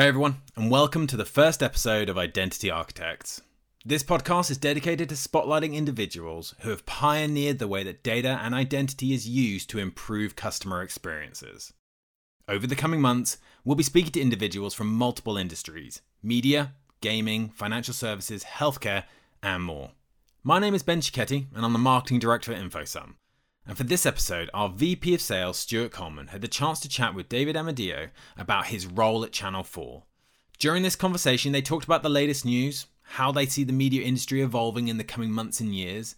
Hey everyone, and welcome to the first episode of Identity Architects. This podcast is dedicated to spotlighting individuals who have pioneered the way that data and identity is used to improve customer experiences. Over the coming months, we'll be speaking to individuals from multiple industries media, gaming, financial services, healthcare, and more. My name is Ben Cicchetti, and I'm the marketing director at InfoSum. And for this episode, our VP of Sales, Stuart Coleman, had the chance to chat with David Amodio about his role at Channel 4. During this conversation, they talked about the latest news, how they see the media industry evolving in the coming months and years,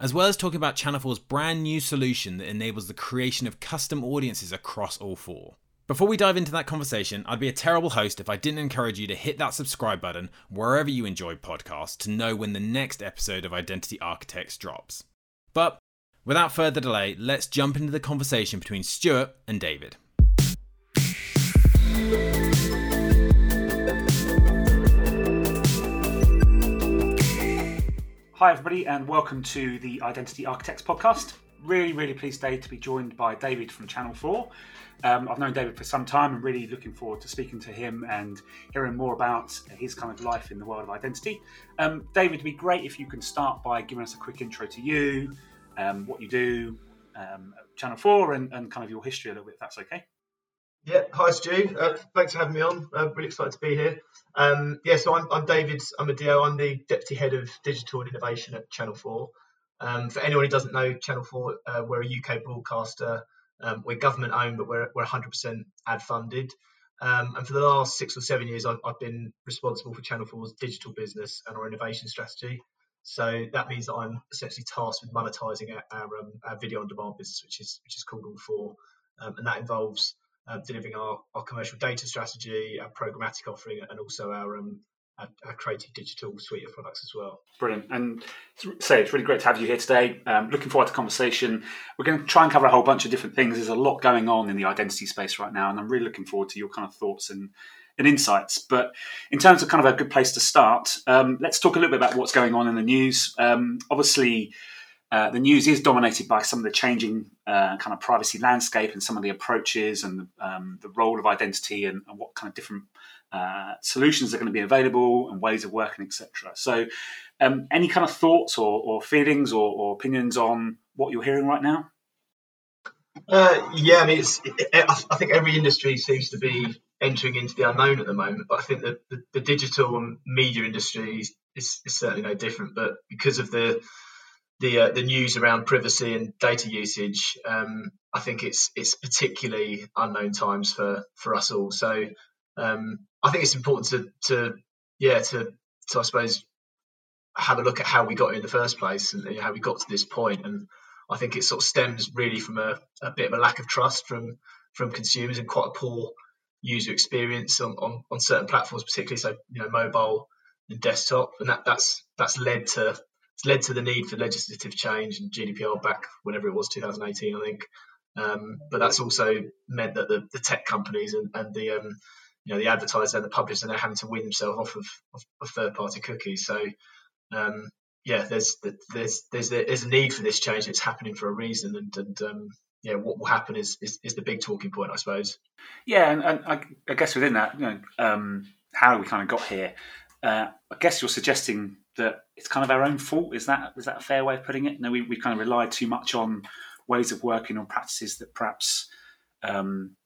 as well as talking about Channel 4's brand new solution that enables the creation of custom audiences across all four. Before we dive into that conversation, I'd be a terrible host if I didn't encourage you to hit that subscribe button wherever you enjoy podcasts to know when the next episode of Identity Architects drops. But Without further delay, let's jump into the conversation between Stuart and David. Hi, everybody, and welcome to the Identity Architects podcast. Really, really pleased today to be joined by David from Channel 4. Um, I've known David for some time and really looking forward to speaking to him and hearing more about his kind of life in the world of identity. Um, David, it'd be great if you can start by giving us a quick intro to you, um, what you do, um, Channel 4, and, and, kind of your history a little bit, if that's okay. Yeah, hi Stu. Uh, thanks for having me on. Uh, really excited to be here. Um, yeah, so I'm, David, I'm David Amodio. I'm the Deputy Head of Digital and Innovation at Channel 4. Um, for anyone who doesn't know, Channel 4, uh, we're a UK broadcaster. Um, we're government owned, but we're, we're 100% ad funded. Um, and for the last six or seven years, I've, I've, been responsible for Channel 4's digital business and our innovation strategy. So that means that I'm essentially tasked with monetizing our, our, um, our video on demand business, which is which is called All Four, um, and that involves uh, delivering our, our commercial data strategy, our programmatic offering, and also our um, our, our, creative digital suite of products as well. Brilliant. And say it's really great to have you here today. Um, looking forward to conversation. We're going to try and cover a whole bunch of different things. There's a lot going on in the identity space right now, and I'm really looking forward to your kind of thoughts and and insights. But in terms of kind of a good place to start, um, let's talk a little bit about what's going on in the news. Um, obviously, uh, the news is dominated by some of the changing uh, kind of privacy landscape and some of the approaches and um, the role of identity and, and what kind of different uh, solutions are going to be available and ways of working, etc. So, um, any kind of thoughts or, or feelings or, or, opinions on what you're hearing right now? Uh, yeah, I mean, it's, it, I think every industry seems to be entering into the unknown at the moment. But I think that the, the digital and media industry is, is, is, certainly no different. But because of the the uh, the news around privacy and data usage, um, I think it's it's particularly unknown times for for us all. So um, I think it's important to to yeah to to I suppose have a look at how we got in the first place and how we got to this point. point and I think it sort of stems really from a, a bit of a lack of trust from from consumers and quite a poor user experience on, on, on certain platforms, particularly so you know mobile and desktop, and that that's that's led to it's led to the need for legislative change and GDPR back whenever it was 2018, I think. Um, but that's also meant that the, the tech companies and, and the um, you know the advertisers and the publishers are having to win themselves off of, of, of third party cookies. So um, yeah, there's there's there's there's a need for this change. It's happening for a reason, and and um, yeah, what will happen is, is, is the big talking point, I suppose. Yeah, and, and I, I, guess within that, you know, um, how we kind of got here. Uh, I guess you're suggesting that it's kind of our own fault. Is that is that a fair way of putting it? No, we we kind of relied too much on ways of working or practices that perhaps um,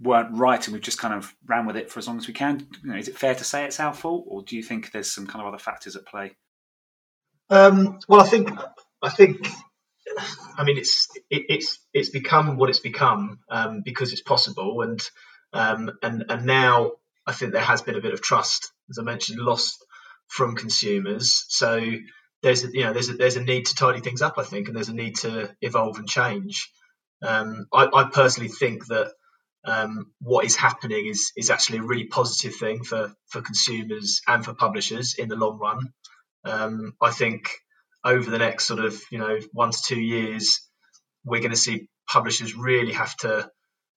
weren't right, and we've just kind of ran with it for as long as we can. You know, is it fair to say it's our fault, or do you think there's some kind of other factors at play? Um, well, I think I think I mean it's it, it's it's become what it's become um, because it's possible, and um, and and now I think there has been a bit of trust, as I mentioned, lost from consumers. So there's a, you know there's a, there's a need to tidy things up, I think, and there's a need to evolve and change. Um, I, I, personally think that um, what is happening is is actually a really positive thing for for consumers and for publishers in the long run. Um, I think over the next sort of you know one to two years, we're going to see publishers really have to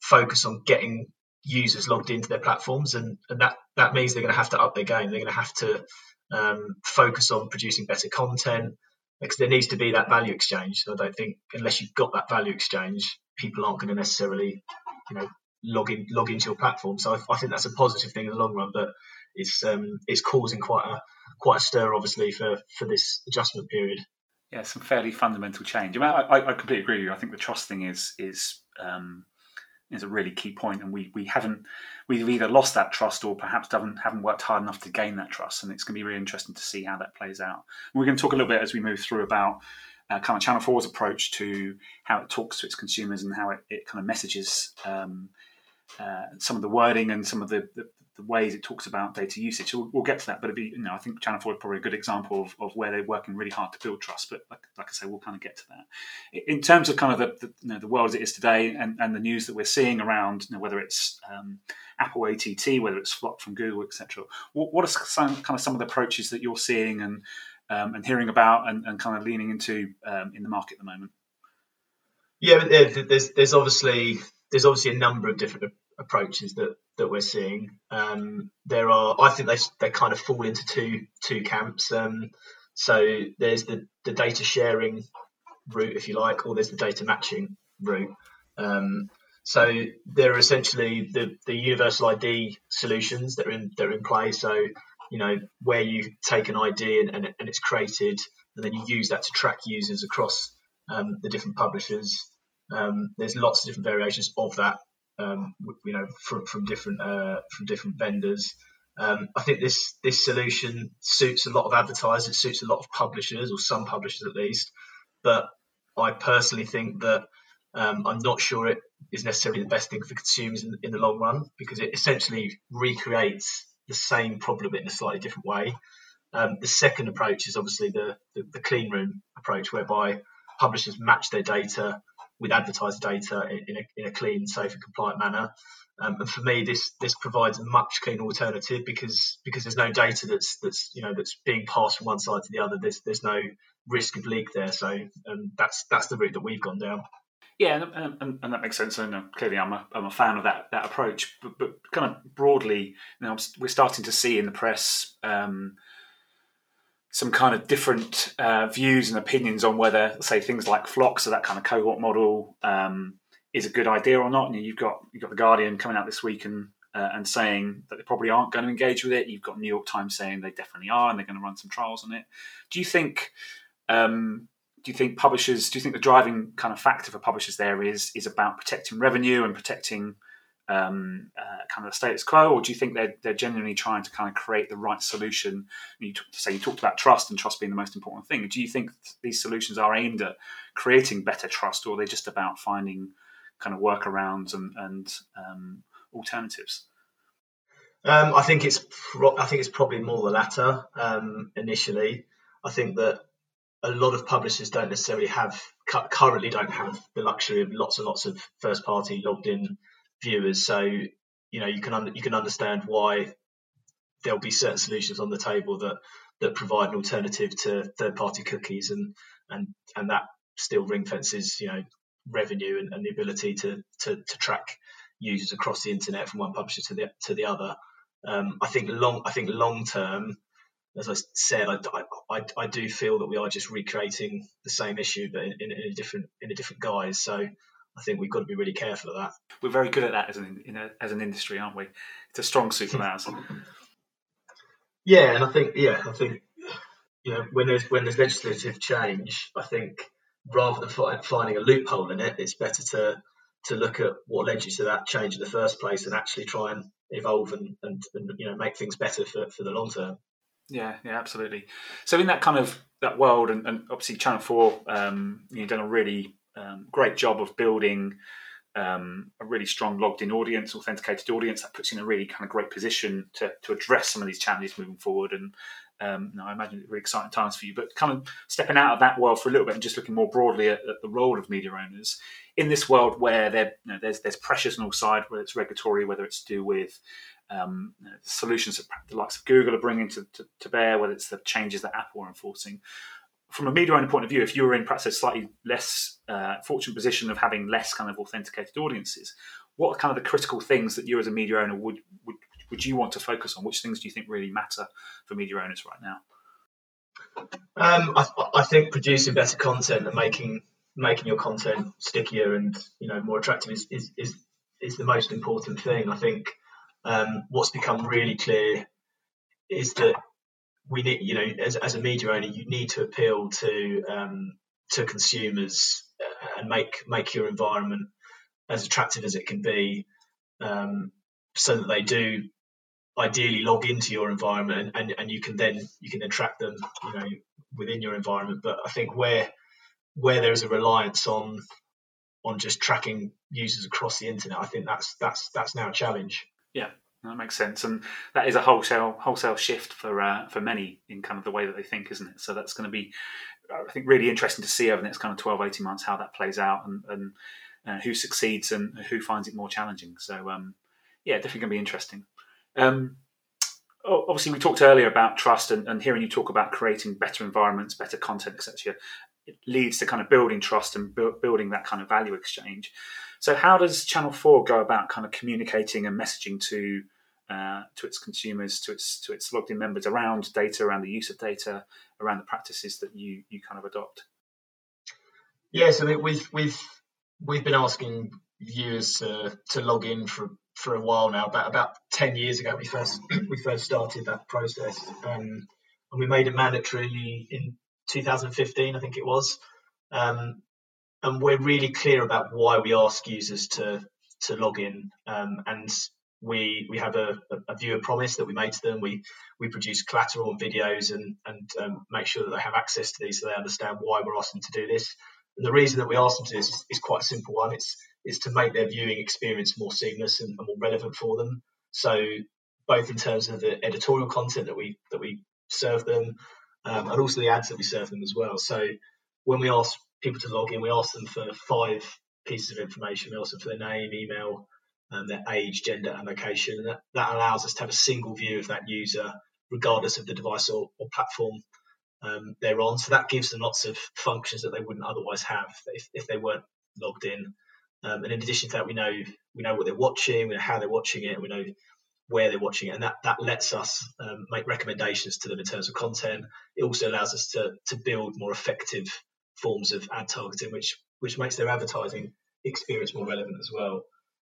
focus on getting users logged into their platforms, and, and that that means they're going to have to up their game. They're going to have to um, focus on producing better content because there needs to be that value exchange. So I don't think unless you've got that value exchange, people aren't going to necessarily you know log in log into your platform. So I, I think that's a positive thing in the long run, but it's um, it's causing quite a quite a stir, obviously, for for this adjustment period. Yeah, some fairly fundamental change. I, mean, I, I completely agree with you. I think the trust thing is is um, is a really key point, and we we haven't we've either lost that trust or perhaps haven't haven't worked hard enough to gain that trust, and it's going to be really interesting to see how that plays out. And we're going to talk a little bit as we move through about uh, kind of Channel 4's approach to how it talks to its consumers and how it, it kind of messages um, uh, some of the wording and some of the, the, the, ways it talks about data usage. So we'll, we'll get to that, but it'd be, you know, I think Channel 4 is probably a good example of, of where they're working really hard to build trust. But like, like I say, we'll kind of get to that. In terms of kind of the, the, you know, the world as it is today and, and the news that we're seeing around, you know, whether it's um, Apple ATT, whether it's FLoC from Google, etc. What, what are some kind of some of the approaches that you're seeing and um, and hearing about and, and, kind of leaning into um, in the market at the moment? Yeah, there's there's obviously there's obviously a number of different approaches that that we're seeing. Um, there are, I think they they kind of fall into two two camps. Um, so there's the the data sharing route, if you like, or there's the data matching route. Um, so there are essentially the, the universal ID solutions that are in that are in play. So you know where you take an ID and, and, and it's created, and then you use that to track users across um, the different publishers. Um, there's lots of different variations of that, um, you know, from, from different uh, from different vendors. Um, I think this this solution suits a lot of advertisers, suits a lot of publishers, or some publishers at least. But I personally think that um, I'm not sure it is necessarily the best thing for consumers in, in the long run because it essentially recreates the same problem in a slightly different way. Um, the second approach is obviously the, the, the, clean room approach, whereby publishers match their data with advertiser data in, a, in a, clean, safe, and compliant manner. Um, and for me, this this provides a much cleaner alternative because because there's no data that's that's you know that's being passed from one side to the other. There's there's no risk of leak there. So um, that's that's the route that we've gone down. Yeah, and, and, and, that makes sense. And uh, clearly, I'm a, I'm a fan of that that approach. But, but kind of broadly, you know, we're starting to see in the press um, some kind of different uh, views and opinions on whether, say, things like FLoC, so that kind of cohort model, um, is a good idea or not. And you've got you've got the Guardian coming out this week and uh, and saying that they probably aren't going to engage with it. You've got New York Times saying they definitely are, and they're going to run some trials on it. Do you think? Um, do you think publishers? Do you think the driving kind of factor for publishers there is is about protecting revenue and protecting um, uh, kind of the status quo, or do you think they're they're genuinely trying to kind of create the right solution? You t- say you talked about trust and trust being the most important thing. Do you think these solutions are aimed at creating better trust, or are they just about finding kind of workarounds and and um, alternatives? Um, I think it's pro- I think it's probably more the latter um, initially. I think that a lot of publishers don't necessarily have currently don't have the luxury of lots and lots of first party logged in viewers. So you know you can un- you can understand why there'll be certain solutions on the table that that provide an alternative to third party cookies and and and that still ring fences you know revenue and, and the ability to, to to track users across the internet from one publisher to the to the other. Um, I think long I think long term as I said, I, I, I, do feel that we are just recreating the same issue, but in, in, a different in a different guise. So I think we've got to be really careful of that. We're very good at that as an a, as an industry, aren't we? It's a strong suit of ours. Yeah, and I think yeah, I think you know when there's when there's legislative change, I think rather than finding a loophole in it, it's better to to look at what led you to that change in the first place and actually try and evolve and, and, and you know make things better for, for the long term. Yeah, yeah, absolutely. So in that kind of that world, and, and obviously Channel Four, um, you've done a really um, great job of building um, a really strong logged-in audience, authenticated audience. That puts you in a really kind of great position to to address some of these challenges moving forward. And um, I imagine it's really exciting times for you. But kind of stepping out of that world for a little bit and just looking more broadly at, at the role of media owners in this world where you know, there's there's pressures on all sides, whether it's regulatory, whether it's to do with um, solutions that the likes of Google are bringing to, to, to, bear, whether it's the changes that Apple are enforcing. From a media owner point of view, if you were in perhaps a slightly less uh, fortunate position of having less kind of authenticated audiences, what are kind of the critical things that you as a media owner would, would would you want to focus on? Which things do you think really matter for media owners right now? Um, I, I, think producing better content and making making your content stickier and you know more attractive is, is, is is the most important thing. I think um, what's become really clear is that we need, you know, as, as a media owner, you need to appeal to um, to consumers uh, and make make your environment as attractive as it can be, um, so that they do ideally log into your environment and, and, and you can then you can track them, you know, within your environment. But I think where where there is a reliance on on just tracking users across the internet, I think that's that's that's now a challenge. Yeah, that makes sense, and that is a wholesale wholesale shift for uh, for many in kind of the way that they think, isn't it? So that's going to be, I think, really interesting to see over the next kind of 12, 18 months how that plays out and, and uh, who succeeds and who finds it more challenging. So um, yeah, definitely going to be interesting. Um, obviously, we talked earlier about trust and, and hearing you talk about creating better environments, better content, etc. It leads to kind of building trust and bu- building that kind of value exchange. So, how does Channel Four go about kind of communicating and messaging to uh, to its consumers, to its to its logged in members around data, around the use of data, around the practices that you you kind of adopt? I mean we've we've we've been asking viewers to to log in for for a while now. About about ten years ago, we first we first started that process, um, and we made it mandatory in 2015, I think it was. Um, and we're really clear about why we ask users to to log in, um, and we we have a, a, viewer promise that we made to them. We we produce collateral and videos and and um, make sure that they have access to these so they understand why we're asking them to do this. And the reason that we ask them to do this is, is quite a simple one. It's is to make their viewing experience more seamless and, and more relevant for them. So both in terms of the editorial content that we that we serve them, um, and also the ads that we serve them as well. So when we ask people to log in, we ask them for five pieces of information. We ask them for their name, email, um, their age, gender, and location. And that, that allows us to have a single view of that user, regardless of the device or, or platform um, they're on. So that gives them lots of functions that they wouldn't otherwise have if, if they weren't logged in. Um, and in addition to that, we know we know what they're watching, we know how they're watching it, we know where they're watching it, and that that lets us um, make recommendations to them in terms of content. It also allows us to to build more effective forms of ad targeting, which which makes their advertising experience more relevant as well.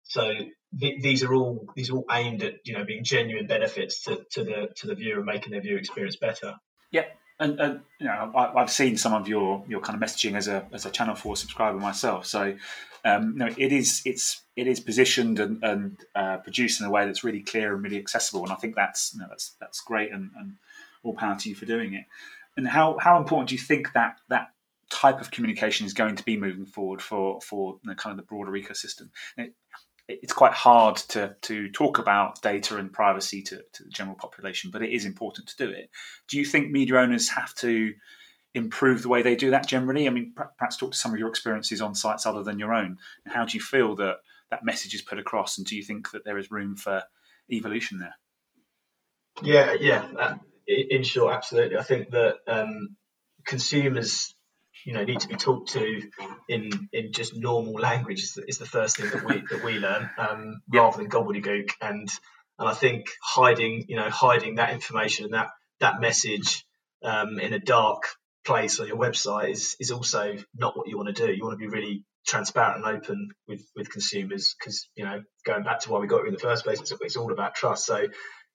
So th- these are all these are all aimed at you know being genuine benefits to, to the to the viewer and making their viewer experience better. Yeah, and, and you know I, have seen some of your your kind of messaging as a as a Channel Four subscriber myself. So um, know it is it's it is positioned and, and uh, produced in a way that's really clear and really accessible, and I think that's you know, that's that's great and, and all power to you for doing it. And how how important do you think that that type of communication is going to be moving forward for for you know, kind of the broader ecosystem? It, it's quite hard to to talk about data and privacy to, to the general population, but it is important to do it. Do you think media owners have to improve the way they do that generally? I mean, perhaps talk to some of your experiences on sites other than your own. How do you feel that that message is put across, and do you think that there is room for evolution there? Yeah, yeah. Uh, in short, absolutely. I think that um, consumers you know need to be talked to in in just normal language is the, is the first thing that we that we learn um, rather than gobbledygook. And and I think hiding you know hiding that information and that that message um, in a dark place on your website is is also not what you want to do. You want to be really transparent and open with with consumers because you know going back to why we got you in the first place it's, it's all about trust. So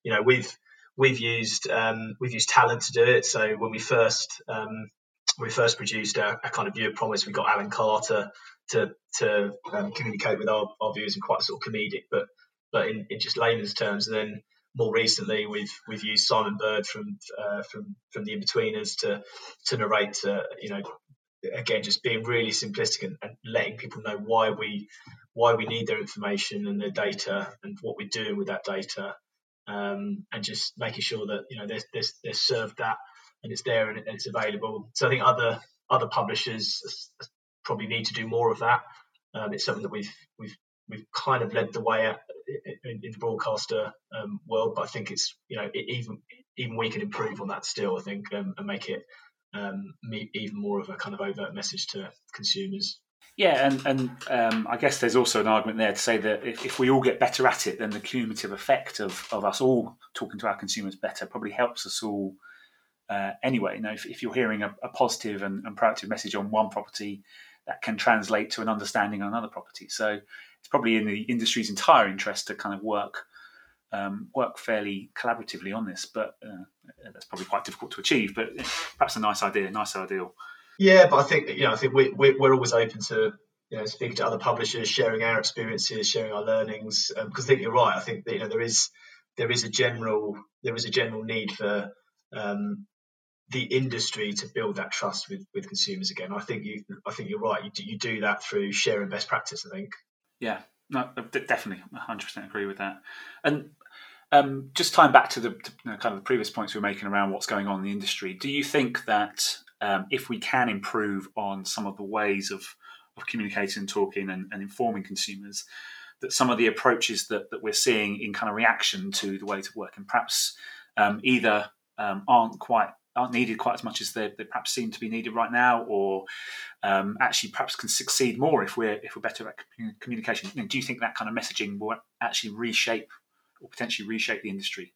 you know we've we've used um, we've used talent to do it. So when we first um, we first produced a, a kind of viewer promise, we got Alan Carter to to um, communicate with our, our viewers in quite sort of comedic, but but in, in just layman's terms. And then more recently, we've we've used Simon Bird from uh, from from the Inbetweeners to to narrate, uh, you know, again just being really simplistic and, and, letting people know why we why we need their information and their data and what we're doing with that data, um, and just making sure that you know they're, they're, they're served that and it's there and it's available. So I think other other publishers probably need to do more of that. Um, it's something that we've we've we've kind of led the way at, in, in the broadcaster um, world, but I think it's you know it, even even we can improve on that still. I think um, and make it um, even more of a kind of overt message to consumers. Yeah, and and um, I guess there's also an argument there to say that if, if, we all get better at it, then the cumulative effect of, of us all talking to our consumers better probably helps us all uh, anyway. You know, if, if you're hearing a, a positive and, and, proactive message on one property, that can translate to an understanding on another property. So it's probably in the industry's entire interest to kind of work um, work fairly collaboratively on this. But uh, that's probably quite difficult to achieve. But perhaps a nice idea, nice ideal. Yeah, but I think you know, I think we, we, we're always open to you know speaking to other publishers, sharing our experiences, sharing our learnings. Um, because I think you're right. I think that you know there is there is a general there is a general need for um, the industry to build that trust with with consumers again. I think you I think you're right. You do, you do that through sharing best practice. I think. Yeah, no, definitely, 100% agree with that. And um, just tying back to the to, you know, kind of the previous points we were making around what's going on in the industry, do you think that um, if we can improve on some of the ways of of communicating and talking and, and informing consumers, that some of the approaches that, that we're seeing in kind of reaction to the ways of working perhaps um, either um, aren't quite aren't needed quite as much as they, they perhaps seem to be needed right now, or um, actually perhaps can succeed more if we're if we're better at communication. You know, do you think that kind of messaging will actually reshape or potentially reshape the industry?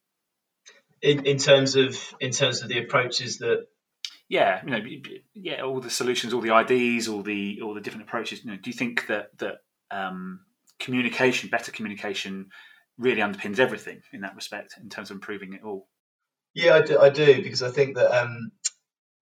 In, in terms of in terms of the approaches that yeah, you know, yeah, all the solutions, all the IDs, all the all the different approaches. You know, do you think that that um, communication, better communication, really underpins everything in that respect in terms of improving it all? Yeah, I do, I do because I think that um,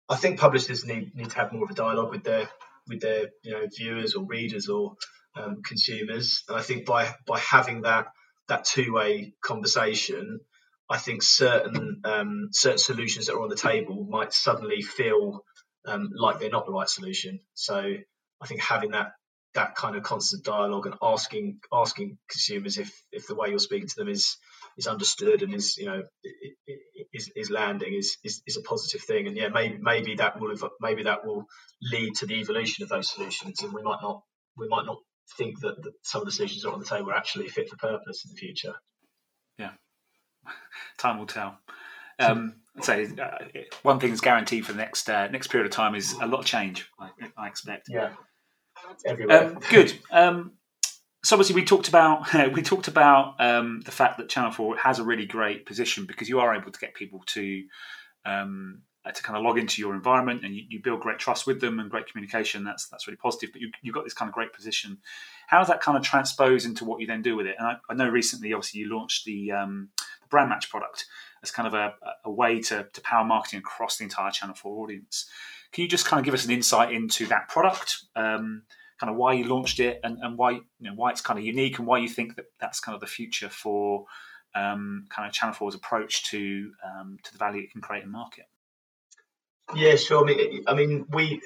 I think publishers need need to have more of a dialogue with their with their you know viewers or readers or um, consumers, and I think by by having that that two way conversation, I think certain um, certain solutions that are on the table might suddenly feel um, like they're not the right solution. So I think having that that kind of constant dialogue and asking asking consumers if if the way you're speaking to them is is understood and is you know is, is landing is, is, is a positive thing. And yeah maybe maybe that will maybe that will lead to the evolution of those solutions. And we might not we might not think that, some of the solutions that are on the table are actually fit for purpose in the future. Yeah. Time will tell. Um, so uh, one thing is guaranteed for the next uh, next period of time is a lot of change I, I expect. Yeah. Everywhere. Um, good. Um, so obviously we talked about we talked about um, the fact that Channel Four has a really great position because you are able to get people to um, to kind of log into your environment and you, you, build great trust with them and great communication. That's that's really positive. But you, have got this kind of great position. How does that kind of transpose into what you then do with it? And I, I know recently, obviously, you launched the, um, the Brand Match product as kind of a, a way to, to power marketing across the entire Channel Four audience. Can you just kind of give us an insight into that product? Um, kind of why you launched it and, and why you know why it's kind of unique and why you think that that's kind of the future for um, kind of Channel 4's approach to um, to the value it can create in market. Yeah, sure. I mean, I mean we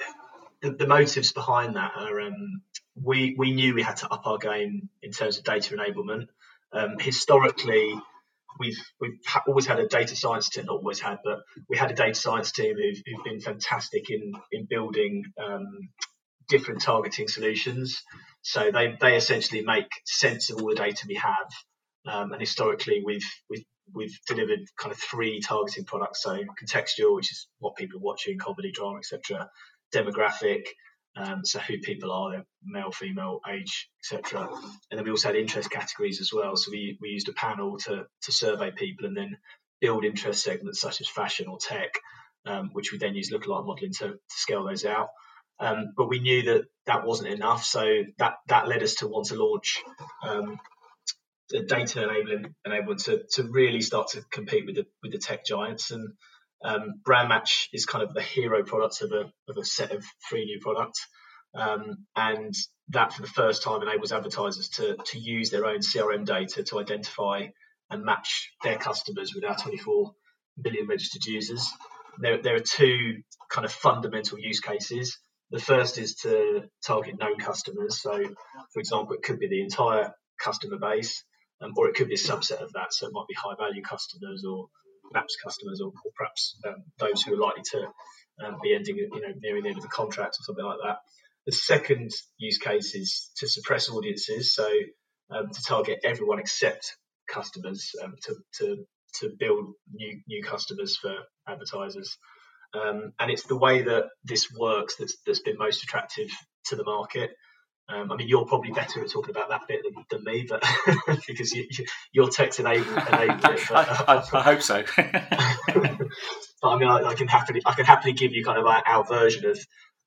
the, the motives behind that are um, we we knew we had to up our game in terms of data enablement. Um, historically, we've we've ha- always had a data science team, not always had, but we had a data science team who've, who've been fantastic in in building um, different targeting solutions. So they, they essentially make sense of all the data we have. Um, and historically, we've, we've we've delivered kind of three targeting products. So contextual, which is what people are watching, comedy, drama, etc. Demographic, um, so who people are, male, female, age, etc. And then we also had interest categories as well. So we, we used a panel to to survey people and then build interest segments such as fashion or tech, um, which we then use lookalike modeling to, to scale those out. Um, but we knew that that wasn't enough, so that that led us to want to launch um, the data enabling enablement to, to really start to compete with the with the tech giants. And um, Brand Match is kind of the hero product of a of a set of three new products, um, and that for the first time enables advertisers to to use their own CRM data to identify and match their customers with our 24 million registered users. There, there are two kind of fundamental use cases. The first is to target known customers. So, for example, it could be the entire customer base, um, or it could be a subset of that. So, it might be high value customers or Maps customers, or, or perhaps um, those who are likely to um, be ending, you know, nearing the end of the contract or something like that. The second use case is to suppress audiences, so um, to target everyone except customers, um, to, to to build new new customers for advertisers. Um, and it's the way that this works that's, that's been most attractive to the market. Um, I mean, you're probably better at talking about that bit than, than me, but because you, you, your tech's enabled, enabled it. But, uh, I, I, I, hope so. but I mean, I, I, can happily I can happily give you kind of our, our version of,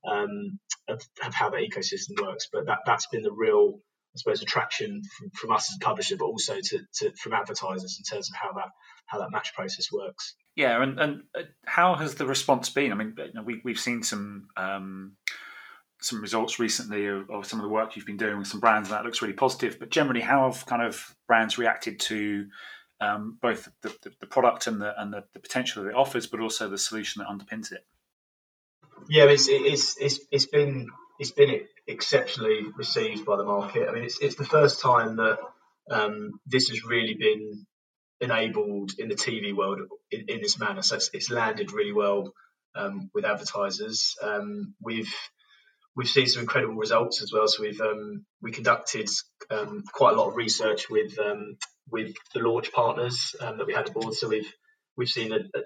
um, of, of how the ecosystem works. But that that's been the real I suppose attraction from, from us as a publisher, but also to, to, from advertisers in terms of how that how that match process works. Yeah, and, and uh, how has the response been? I mean, we we've seen some um, some results recently of, of, some of the work you've been doing with some brands, and that looks really positive. But generally, how have kind of brands reacted to um, both the, the, the, product and the and the, the, potential that it offers, but also the solution that underpins it? Yeah, it's it's it's, it's been it's been exceptionally received by the market. I mean, it's it's the first time that um, this has really been enabled in the TV world in, in this manner. So it's, it's landed really well um, with advertisers. Um, we've we've seen some incredible results as well. So we've um, we conducted um, quite a lot of research with um, with the launch partners that we had aboard. So we've we've seen a, a,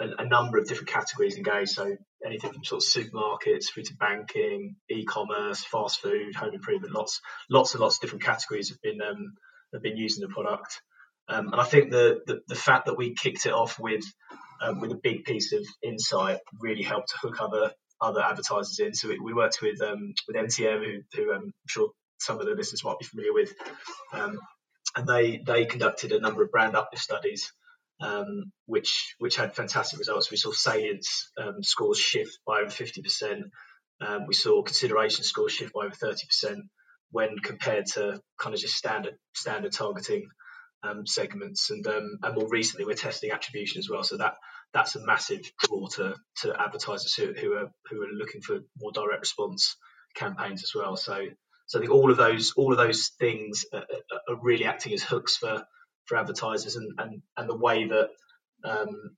a, number of different categories engaged. So anything from sort of supermarkets through to banking, e-commerce, fast food, home improvement. Lots lots and lots of different categories have been um, have been using the product. Um, and I think the, the, the fact that we kicked it off with um, with a big piece of insight really helped to hook other other advertisers in. So we, we worked with um, with MTM, who, who um, I'm sure some of the listeners might be familiar with, um, and they they conducted a number of brand uplift studies, um, which which had fantastic results. We saw salience um, scores shift by over fifty percent. Um, we saw consideration scores shift by over thirty percent when compared to kind of just standard standard targeting um, segments. And um, and more recently, we're testing attribution as well. So that that's a massive draw to to advertisers who, who are who are looking for more direct response campaigns as well. So so I think all of those all of those things are, are really acting as hooks for for advertisers, and and and the way that um,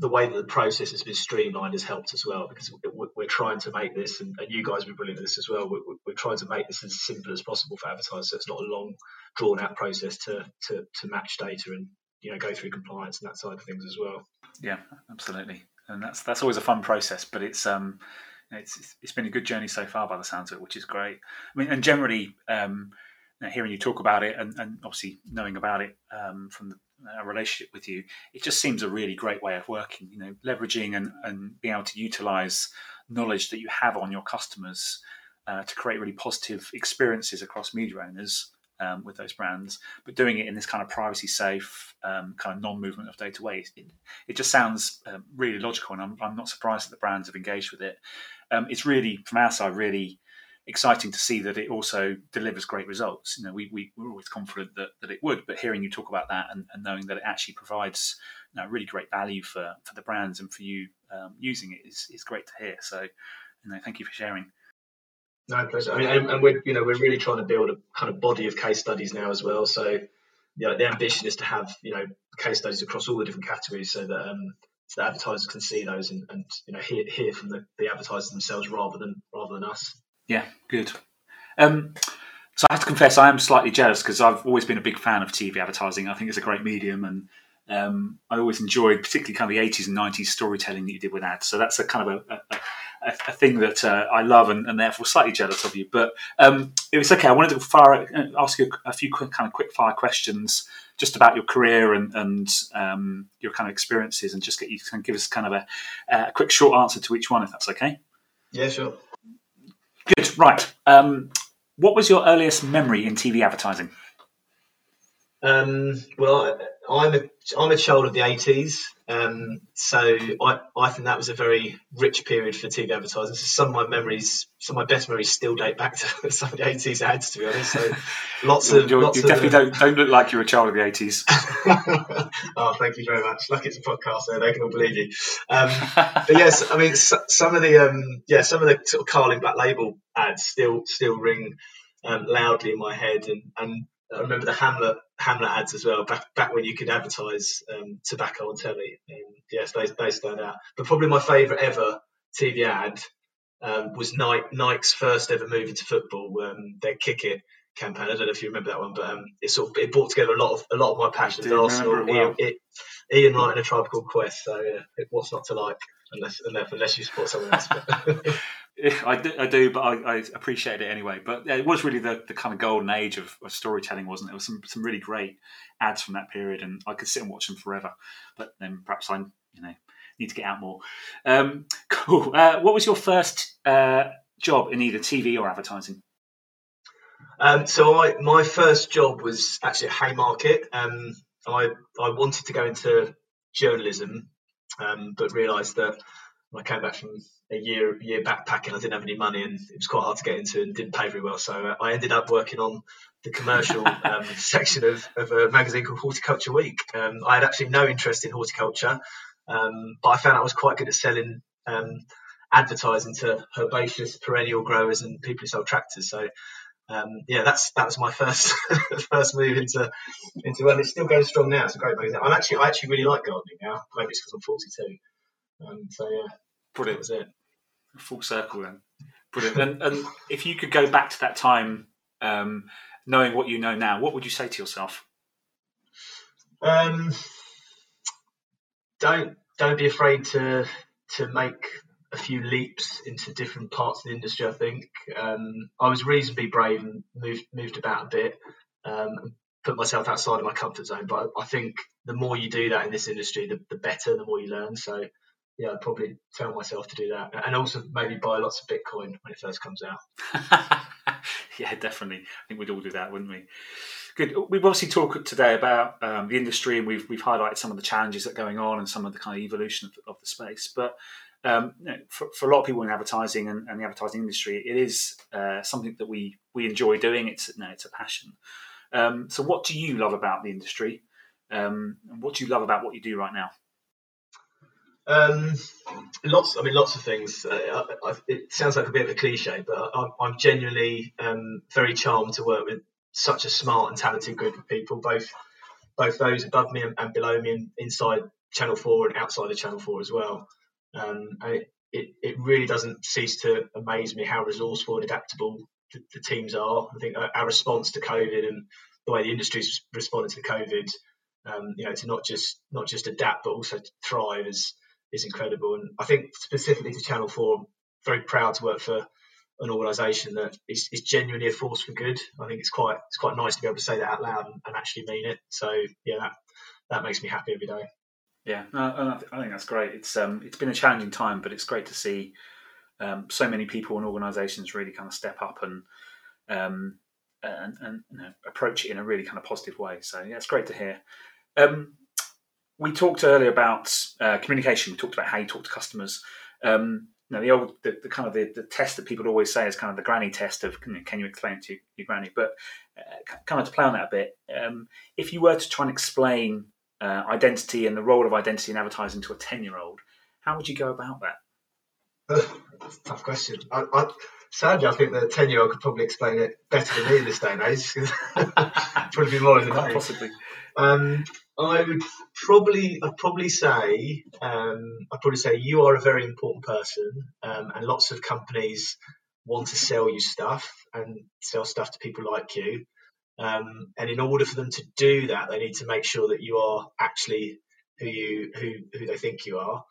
the way that the process has been streamlined has helped as well because we're trying to make this, and, you guys been brilliant at this as well. We're, we're, trying to make this as simple as possible for advertisers. So it's not a long, drawn out process to, to to match data and you know go through compliance and that side of things as well. Yeah, absolutely, and that's that's always a fun process, but it's um it's it's been a good journey so far by the sounds of it, which is great. I mean, and generally. Um, hearing you talk about it and, and obviously knowing about it um, from the a relationship with you, it just seems a really great way of working. You know, leveraging and, and being able to utilize knowledge that you have on your customers uh, to create really positive experiences across media owners um, with those brands, but doing it in this kind of privacy safe, um, kind of non movement of data way. It, it just sounds um, really logical, and I'm, I'm, not surprised that the brands have engaged with it. Um, it's really, from our side, really exciting to see that it also delivers great results. You know, we, we were always confident that, that it would, but hearing you talk about that and, and knowing that it actually provides you know, really great value for, for the brands and for you um, using it is, is great to hear. So, you know, thank you for sharing. No pleasure. I mean, and, and, we're you know we're really trying to build a kind of body of case studies now as well. So, you know, the ambition is to have you know case studies across all the different categories, so that um, so that advertisers can see those and, and you know hear, hear from the, the advertisers themselves rather than rather than us. Yeah, good. Um, so I have to confess, I am slightly jealous because I've always been a big fan of TV advertising. I think it's a great medium, and um, I always enjoyed, particularly kind of the 80s and 90s storytelling that you did with ads. So that's a kind of a, a, a, thing that uh, I love, and, and, therefore slightly jealous of you. But um, it was okay. I wanted to fire, uh, ask you a few quick, kind of quick fire questions just about your career and, and um, your kind of experiences, and just get you to give us kind of a quick short answer to each one, if that's okay. Yeah, sure. Good. Right. Um, what was your earliest memory in TV advertising? Um, well, I'm a I'm a child of the 80s, um, so I, I think that was a very rich period for TV advertising. So some of my memories, some of my best memories, still date back to some of the 80s ads. To be honest, so lots of You're, lots you definitely of, don't don't look like you're a child of the 80s. oh, thank you very much. Lucky it's a podcast, there they can all believe you. Um, but yes, I mean so, some of the um, yeah some of the sort of Carling Black Label ads still still ring um, loudly in my head, and and I remember the Hamlet Hamlet ads as well, back back when you could advertise um, tobacco on telly. Yes, they, they stand out. But probably my favourite ever TV ad um, was Nike, Nike's first ever move into football, um, their Kick It campaign. I don't know if you remember that one, but um, it sort of it brought together a lot of a lot of my passions Arsenal. Well. Ian, Ian Wright and a Tribe Called Quest. So yeah, it, what's not to like unless unless, unless you support someone else. I do, I do, but I, I appreciate it anyway. But it was really the, the kind of golden age of, of storytelling, wasn't it? There was some, some really great ads from that period, and I could sit and watch them forever. But then perhaps I, you know, need to get out more. Um, cool. Uh, what was your first uh, job in either TV or advertising? Um, so I, my first job was actually at Haymarket. Um, I I wanted to go into journalism, um, but realised that when I came back from a year year backpacking, I didn't have any money, and it was quite hard to get into, and didn't pay very well. So uh, I ended up working on the commercial um, section of, of a magazine called Horticulture Week. Um, I had actually no interest in horticulture, um, but I found I was quite good at selling um, advertising to herbaceous perennial growers and people who sell tractors. So um, yeah, that's that was my first first move into into and it's still going strong now. It's a great magazine. I'm actually I actually really like gardening now. Maybe it's because I'm 42. Um, so yeah, brilliant. That was it. Full circle then. Brilliant. and, and if you could go back to that time, um, knowing what you know now, what would you say to yourself? Um, don't don't be afraid to to make a few leaps into different parts of the industry. I think um, I was reasonably brave and moved moved about a bit, um, put myself outside of my comfort zone. But I think the more you do that in this industry, the, the better, the more you learn. So yeah, I'd probably tell myself to do that, and also maybe buy lots of Bitcoin when it first comes out. yeah, definitely. I think we'd all do that, wouldn't we? Good. We've obviously talked today about um, the industry, and we've we've highlighted some of the challenges that are going on and some of the kind of evolution of, of the space. But um, you know, for, for a lot of people in advertising and, and the advertising industry, it is uh, something that we we enjoy doing. It's you know, it's a passion. Um, so, what do you love about the industry? Um, and what do you love about what you do right now? Um, lots. I mean, lots of things. Uh, I, I, it sounds like a bit of a cliche, but I, am genuinely um, very charmed to work with such a smart and talented group of people, both both those above me and, and below me, and inside Channel Four and outside of Channel Four as well. Um, and it, it, it, really doesn't cease to amaze me how resourceful and adaptable the, the, teams are. I think our response to COVID and the way the industry's responded to COVID, um, you know, to not just not just adapt but also thrive is is incredible. And I think specifically to Channel Four, I'm very proud to work for an organisation that is, is, genuinely a force for good. I think it's quite it's quite nice to be able to say that out loud and, and actually mean it. So yeah, that that makes me happy every day. Yeah, I think that's great. It's um, it's been a challenging time, but it's great to see um, so many people and organisations really kind of step up and um, and, and you know, approach it in a really kind of positive way. So yeah, it's great to hear. Um, we talked earlier about uh, communication. We talked about how you talk to customers. Um, you know, the old, the, the kind of the, the, test that people always say is kind of the granny test of can, can you explain it to your, granny? But uh, kind of to play on that a bit, um, if you were to try and explain uh, identity and the role of identity in advertising to a 10 year old, how would you go about that? Tough question. I, I, sadly, I think the 10 year old could probably explain it better than me in this day and age. probably be more in the Quite Possibly. Um, I would probably, I'd probably say, um, I'd probably say you are a very important person, um, and lots of companies want to sell you stuff and sell stuff to people like you. Um, and in order for them to do that, they need to make sure that you are actually who you who who they think you are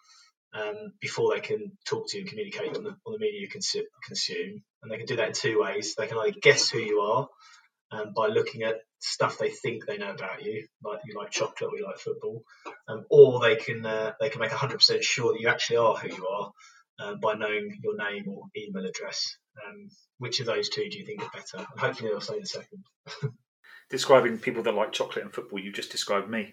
um, before they can talk to you and communicate on the on the media you consume. And they can do that in two ways. They can either guess who you are um, by looking at stuff they think they know about you, like you like chocolate or you like football, um, or they can uh, they can make 100% sure that you actually are who you are um, by knowing your name or email address. Um, which of those two do you think are better? And hopefully I'll say the second. Describing people that like chocolate and football, you just described me.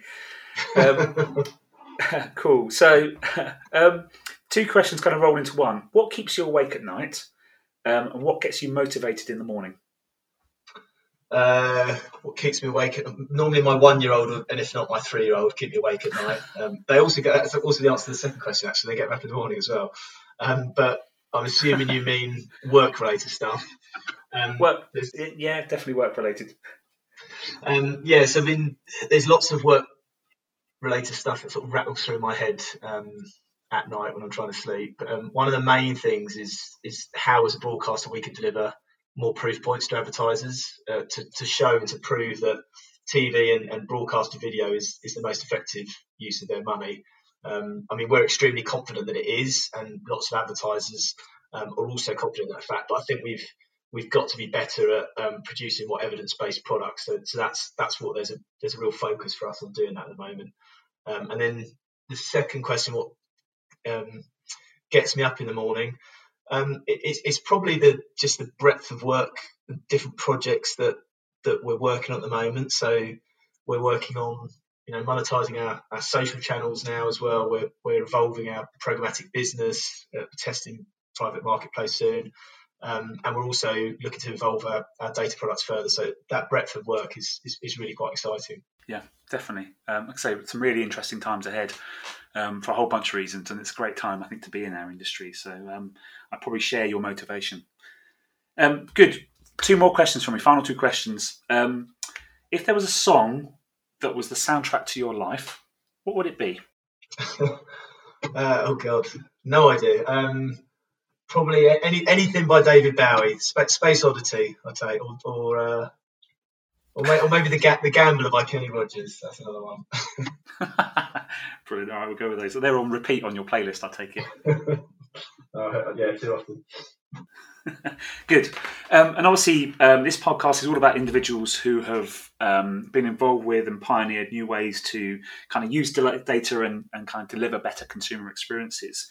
Um, cool. So, um, two questions kind of roll into one. What keeps you awake at night, and what gets you motivated in the morning? Uh, what keeps me awake? Normally, my one-year-old, and if not my three-year-old, keep me awake at night. Um, they also get that's also the answer to the second question. Actually, they get up in the morning as well. Um, but I'm assuming you mean work-related stuff. Um, work, yeah, definitely work-related. Um, yes, I mean, there's lots of work-related stuff that sort of rattles through my head um, at night when I'm trying to sleep. Um, one of the main things is is how, as a broadcaster, we can deliver more proof points to advertisers uh, to, to show and to prove that TV and, and broadcasted video is, is the most effective use of their money. Um, I mean, we're extremely confident that it is, and lots of advertisers um, are also confident in that fact. But I think we've we've got to be better at um, producing more evidence-based products. So, so, that's that's what there's a there's a real focus for us on doing that at the moment. Um, and then the second question, what um, gets me up in the morning? Um, it, it's, probably the just the breadth of work, different projects that that we're working on at the moment. So we're working on you know monetizing our, our social channels now as well. We're we're evolving our programmatic business, uh, testing private marketplace soon. Um, and we're also looking to evolve our, our, data products further. So that breadth of work is, is, is really quite exciting. Yeah, definitely. Um, like I say, some really interesting times ahead um, for a whole bunch of reasons, and it's a great time, I think, to be in our industry. So um, I probably share your motivation. Um, good. Two more questions from me. Final two questions. Um, if there was a song that was the soundtrack to your life, what would it be? uh, oh God, no idea. Um, probably any anything by David Bowie, Space Oddity, I'd say, or or, uh, or, or, maybe the Ga- the Gambler by Kenny Rogers. That's another one. Brilliant. All right, we'll go with those. So they're on repeat on your playlist. I take it. uh, yeah, too often. Good. Um, and obviously, um, this podcast is all about individuals who have um, been involved with and pioneered new ways to kind of use data and, and kind of deliver better consumer experiences.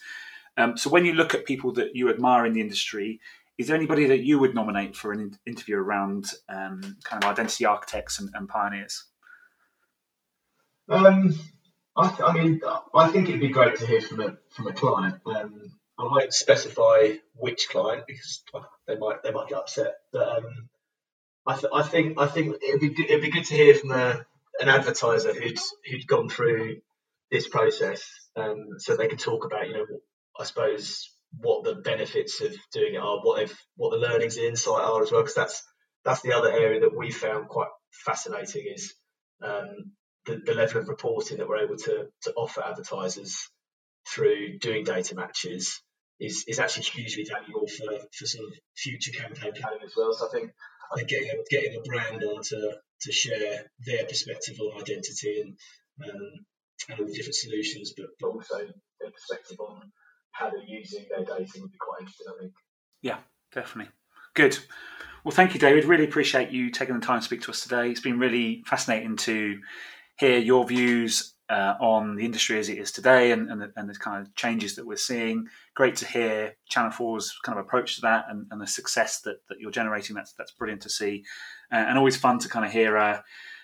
Um, so when you look at people that you admire in the industry, is there anybody that you would nominate for an interview around um, kind of identity architects and, and pioneers? Um, I, th- I, mean, I think it'd be great to hear from a from a client. Um, I won't specify which client because they might they might get upset. But um, I, th- I think I think it'd be good, it'd be good to hear from a, an advertiser who'd who'd gone through this process, um, so they could talk about you know I suppose what the benefits of doing it are, what they've, what the learnings, the insight are as well, because that's that's the other area that we found quite fascinating is um, the, the level of reporting that we're able to to offer advertisers through doing data matches is, is actually hugely valuable for, for sort of future campaign planning as well. So I think I think getting a, getting a brand on to, to share their perspective on identity and um, and all the different solutions, but, but also their perspective on how they're using their data would be quite interesting, I think. Yeah, definitely. Good. Well, thank you, David. Really appreciate you taking the time to speak to us today. It's been really fascinating to hear your views uh, on the industry as it is today and, and, the, and, the, kind of changes that we're seeing. Great to hear Channel 4's kind of approach to that and, and the success that, that you're generating. That's that's brilliant to see, uh, and always fun to kind of hear uh,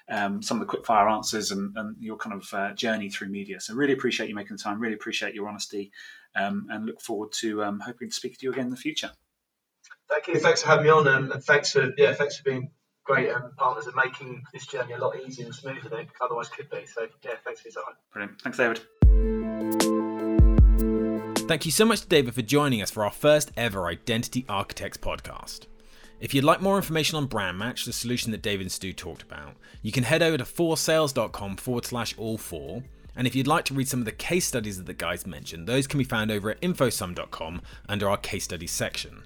um, some of the quick fire answers and, and your kind of uh, journey through media. So really appreciate you making the time. Really appreciate your honesty, um, and look forward to um, hoping to speak to you again in the future. Thank you. Thanks for having me on, and thanks for yeah, thanks for being great um, partners are making this journey a lot easier and smoother than it otherwise could be. So yeah, thanks for your time. Brilliant. Thanks, David. Thank you so much to David for joining us for our first ever Identity Architects podcast. If you'd like more information on Brand Match, the solution that David and Stu talked about, you can head over to 4sales.com forward slash all four. And if you'd like to read some of the case studies that the guys mentioned, those can be found over at infosum.com under our case studies section.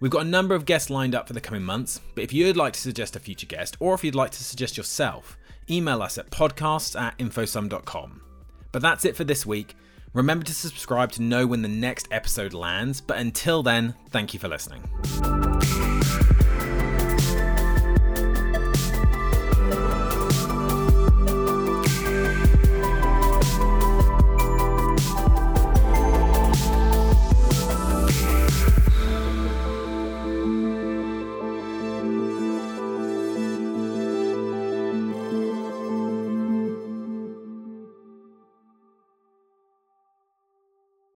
We've got a number of guests lined up for the coming months, but if you'd like to suggest a future guest, or if you'd like to suggest yourself, email us at podcasts at infosum.com. But that's it for this week. Remember to subscribe to know when the next episode lands, but until then, thank you for listening.